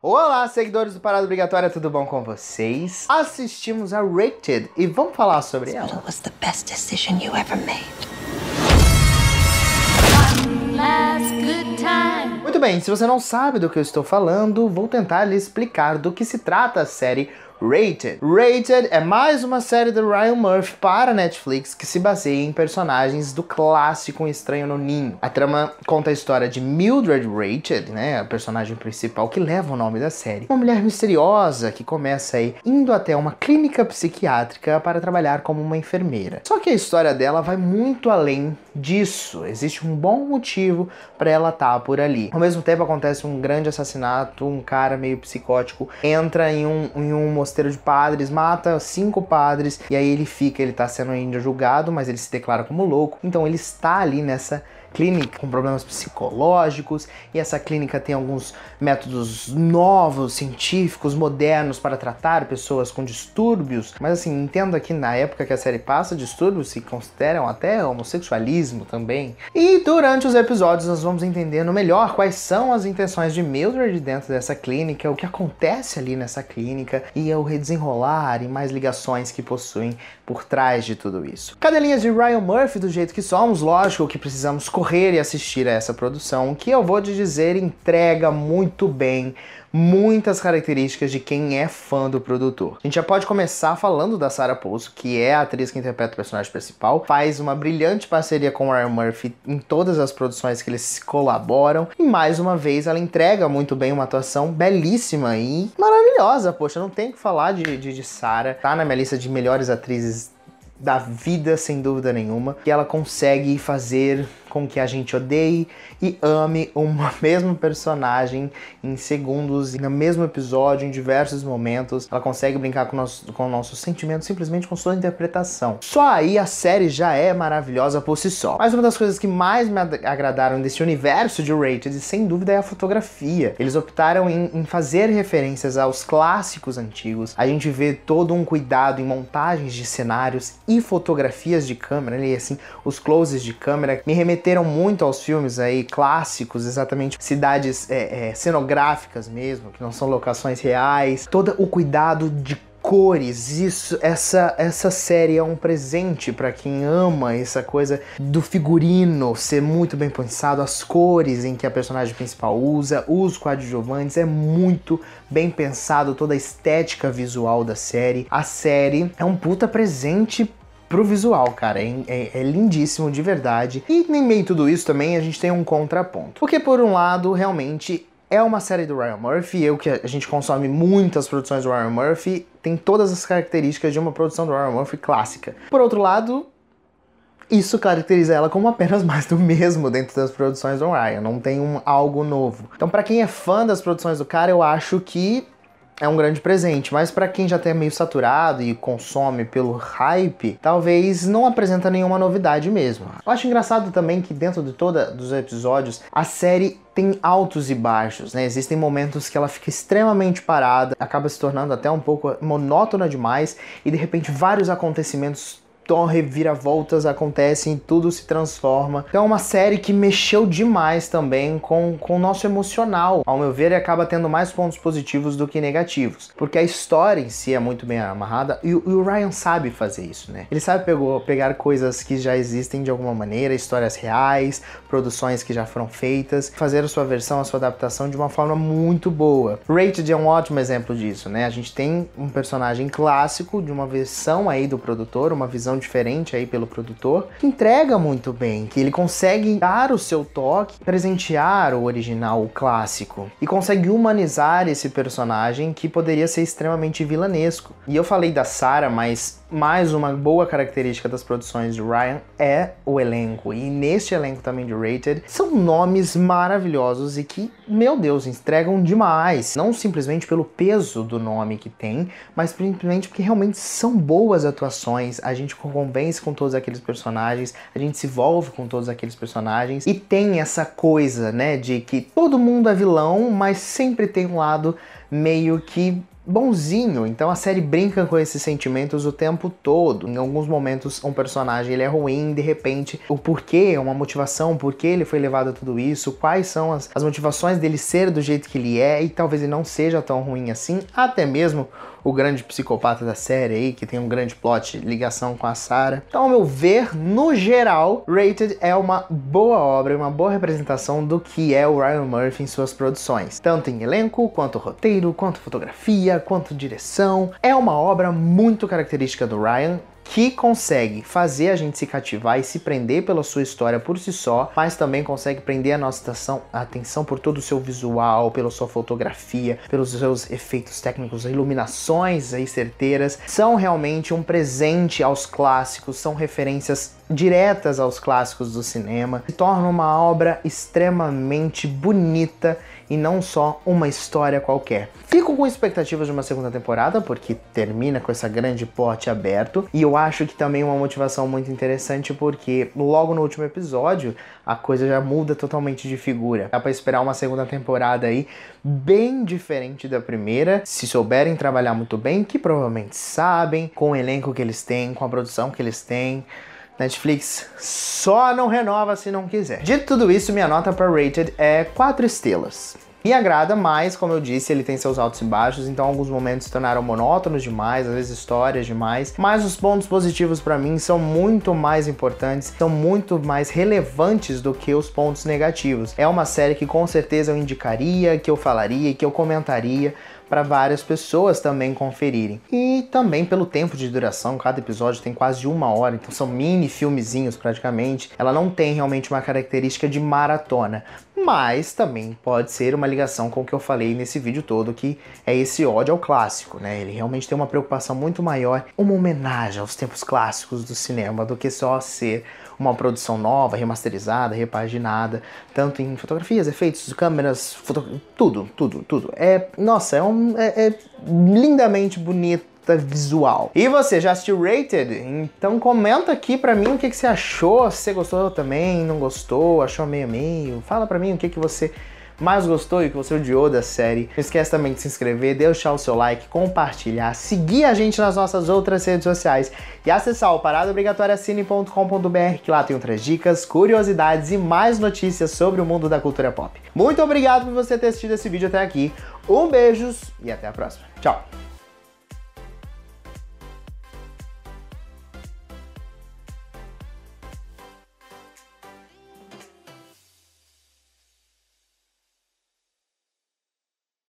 Olá, seguidores do Parada Obrigatória, tudo bom com vocês? Assistimos a Rated e vamos falar sobre ela. Was the best decision you ever made. last good time. Muito bem, se você não sabe do que eu estou falando, vou tentar lhe explicar do que se trata a série Rated. Rated é mais uma série do Ryan Murphy para Netflix que se baseia em personagens do clássico Estranho no Ninho. A trama conta a história de Mildred Rated, né, a personagem principal que leva o nome da série. Uma mulher misteriosa que começa aí indo até uma clínica psiquiátrica para trabalhar como uma enfermeira. Só que a história dela vai muito além disso. Existe um bom motivo para ela estar tá por ali. Ao mesmo tempo acontece um grande assassinato, um cara meio psicótico entra em um, em um mosteiro de padres, mata cinco padres e aí ele fica, ele tá sendo ainda julgado, mas ele se declara como louco. Então ele está ali nessa clínica com problemas psicológicos e essa clínica tem alguns métodos novos, científicos, modernos para tratar pessoas com distúrbios. Mas assim, entenda que na época que a série passa, distúrbios se consideram até homossexualismo também. E durante os episódios nós vamos entendendo melhor quais são as intenções de Mildred dentro dessa clínica, o que acontece ali nessa clínica e o redesenrolar e mais ligações que possuem por trás de tudo isso. Cadelinhas de Ryan Murphy do jeito que somos, lógico que precisamos correr e assistir a essa produção, que eu vou te dizer entrega muito bem muitas características de quem é fã do produtor. A gente já pode começar falando da Sarah Paulson, que é a atriz que interpreta o personagem principal, faz uma brilhante parceria com o Ryan Murphy em todas as produções que eles colaboram, e mais uma vez ela entrega muito bem uma atuação belíssima e maravilhosa, poxa, não tem que falar de, de, de Sarah, tá na minha lista de melhores atrizes da vida, sem dúvida nenhuma, que ela consegue fazer com que a gente odeie e ame uma mesma personagem em segundos no mesmo episódio, em diversos momentos. Ela consegue brincar com, nosso, com nossos sentimentos simplesmente com sua interpretação. Só aí a série já é maravilhosa por si só. Mas uma das coisas que mais me agradaram desse universo de Rated, sem dúvida, é a fotografia. Eles optaram em, em fazer referências aos clássicos antigos. A gente vê todo um cuidado em montagens de cenários e fotografias de câmera, e assim, os closes de câmera me remeteram muito aos filmes aí clássicos, exatamente cidades é, é, cenográficas mesmo, que não são locações reais, todo o cuidado de cores, isso, essa essa série é um presente para quem ama essa coisa do figurino ser muito bem pensado, as cores em que a personagem principal usa, os coadjuvantes, é muito bem pensado toda a estética visual da série. A série é um puta presente pro visual, cara. É, é, é, lindíssimo de verdade. E em meio tudo isso também a gente tem um contraponto. Porque por um lado, realmente é uma série do Ryan Murphy, eu que a gente consome muitas produções do Ryan Murphy, tem todas as características de uma produção do Ryan Murphy clássica. Por outro lado, isso caracteriza ela como apenas mais do mesmo dentro das produções do Ryan, não tem um algo novo. Então, para quem é fã das produções do cara, eu acho que é um grande presente, mas para quem já tá meio saturado e consome pelo hype, talvez não apresenta nenhuma novidade mesmo. Eu acho engraçado também que dentro de todos os episódios, a série tem altos e baixos, né? Existem momentos que ela fica extremamente parada, acaba se tornando até um pouco monótona demais e de repente vários acontecimentos então reviravoltas acontecem, tudo se transforma. Então é uma série que mexeu demais também com, com o nosso emocional. Ao meu ver, acaba tendo mais pontos positivos do que negativos. Porque a história em si é muito bem amarrada e, e o Ryan sabe fazer isso, né? Ele sabe pegou, pegar coisas que já existem de alguma maneira, histórias reais, produções que já foram feitas, fazer a sua versão, a sua adaptação de uma forma muito boa. Rated é um ótimo exemplo disso, né? A gente tem um personagem clássico de uma versão aí do produtor, uma visão diferente aí pelo produtor, que entrega muito bem, que ele consegue dar o seu toque, presentear o original, o clássico, e consegue humanizar esse personagem que poderia ser extremamente vilanesco. E eu falei da Sarah, mas mais uma boa característica das produções de Ryan é o elenco. E neste elenco também de Rated, são nomes maravilhosos e que, meu Deus, entregam demais. Não simplesmente pelo peso do nome que tem, mas simplesmente porque realmente são boas atuações. A gente convence com todos aqueles personagens, a gente se envolve com todos aqueles personagens e tem essa coisa, né, de que todo mundo é vilão, mas sempre tem um lado meio que bonzinho, então a série brinca com esses sentimentos o tempo todo. Em alguns momentos um personagem ele é ruim, de repente o porquê, uma motivação, por que ele foi levado a tudo isso, quais são as, as motivações dele ser do jeito que ele é e talvez ele não seja tão ruim assim, até mesmo o grande psicopata da série aí, que tem um grande plot, ligação com a Sarah. Então, ao meu ver, no geral, Rated é uma boa obra, uma boa representação do que é o Ryan Murphy em suas produções. Tanto em elenco, quanto roteiro, quanto fotografia, quanto direção. É uma obra muito característica do Ryan, que consegue fazer a gente se cativar e se prender pela sua história por si só, mas também consegue prender a nossa atenção, a atenção por todo o seu visual, pela sua fotografia, pelos seus efeitos técnicos, iluminações aí certeiras, são realmente um presente aos clássicos, são referências diretas aos clássicos do cinema, e torna uma obra extremamente bonita e não só uma história qualquer. Fico com expectativas de uma segunda temporada, porque termina com essa grande porte aberto, e eu acho que também uma motivação muito interessante, porque logo no último episódio a coisa já muda totalmente de figura. Dá pra esperar uma segunda temporada aí bem diferente da primeira, se souberem trabalhar muito bem, que provavelmente sabem, com o elenco que eles têm, com a produção que eles têm. Netflix só não renova se não quiser. Dito tudo isso, minha nota para Rated é 4 estrelas. Me agrada, mas, como eu disse, ele tem seus altos e baixos, então alguns momentos se tornaram monótonos demais, às vezes histórias demais. Mas os pontos positivos para mim são muito mais importantes, são muito mais relevantes do que os pontos negativos. É uma série que com certeza eu indicaria, que eu falaria, que eu comentaria para várias pessoas também conferirem. E também pelo tempo de duração, cada episódio tem quase uma hora, então são mini filmezinhos praticamente. Ela não tem realmente uma característica de maratona, mas também pode ser uma ligação com o que eu falei nesse vídeo todo, que é esse ódio ao clássico, né? Ele realmente tem uma preocupação muito maior, uma homenagem aos tempos clássicos do cinema, do que só ser uma produção nova, remasterizada, repaginada, tanto em fotografias, efeitos, câmeras, foto... tudo, tudo, tudo. É, nossa, é, um, é, é lindamente bonito visual. E você já assistiu Rated? Então comenta aqui pra mim o que, que você achou, se você gostou também, não gostou, achou meio meio. Fala pra mim o que, que você mais gostou e que você odiou da série. Não esquece também de se inscrever, deixar o seu like, compartilhar, seguir a gente nas nossas outras redes sociais e acessar o paradaobrigatoriacine.com.br que lá tem outras dicas, curiosidades e mais notícias sobre o mundo da cultura pop. Muito obrigado por você ter assistido esse vídeo até aqui. Um beijos e até a próxima. Tchau!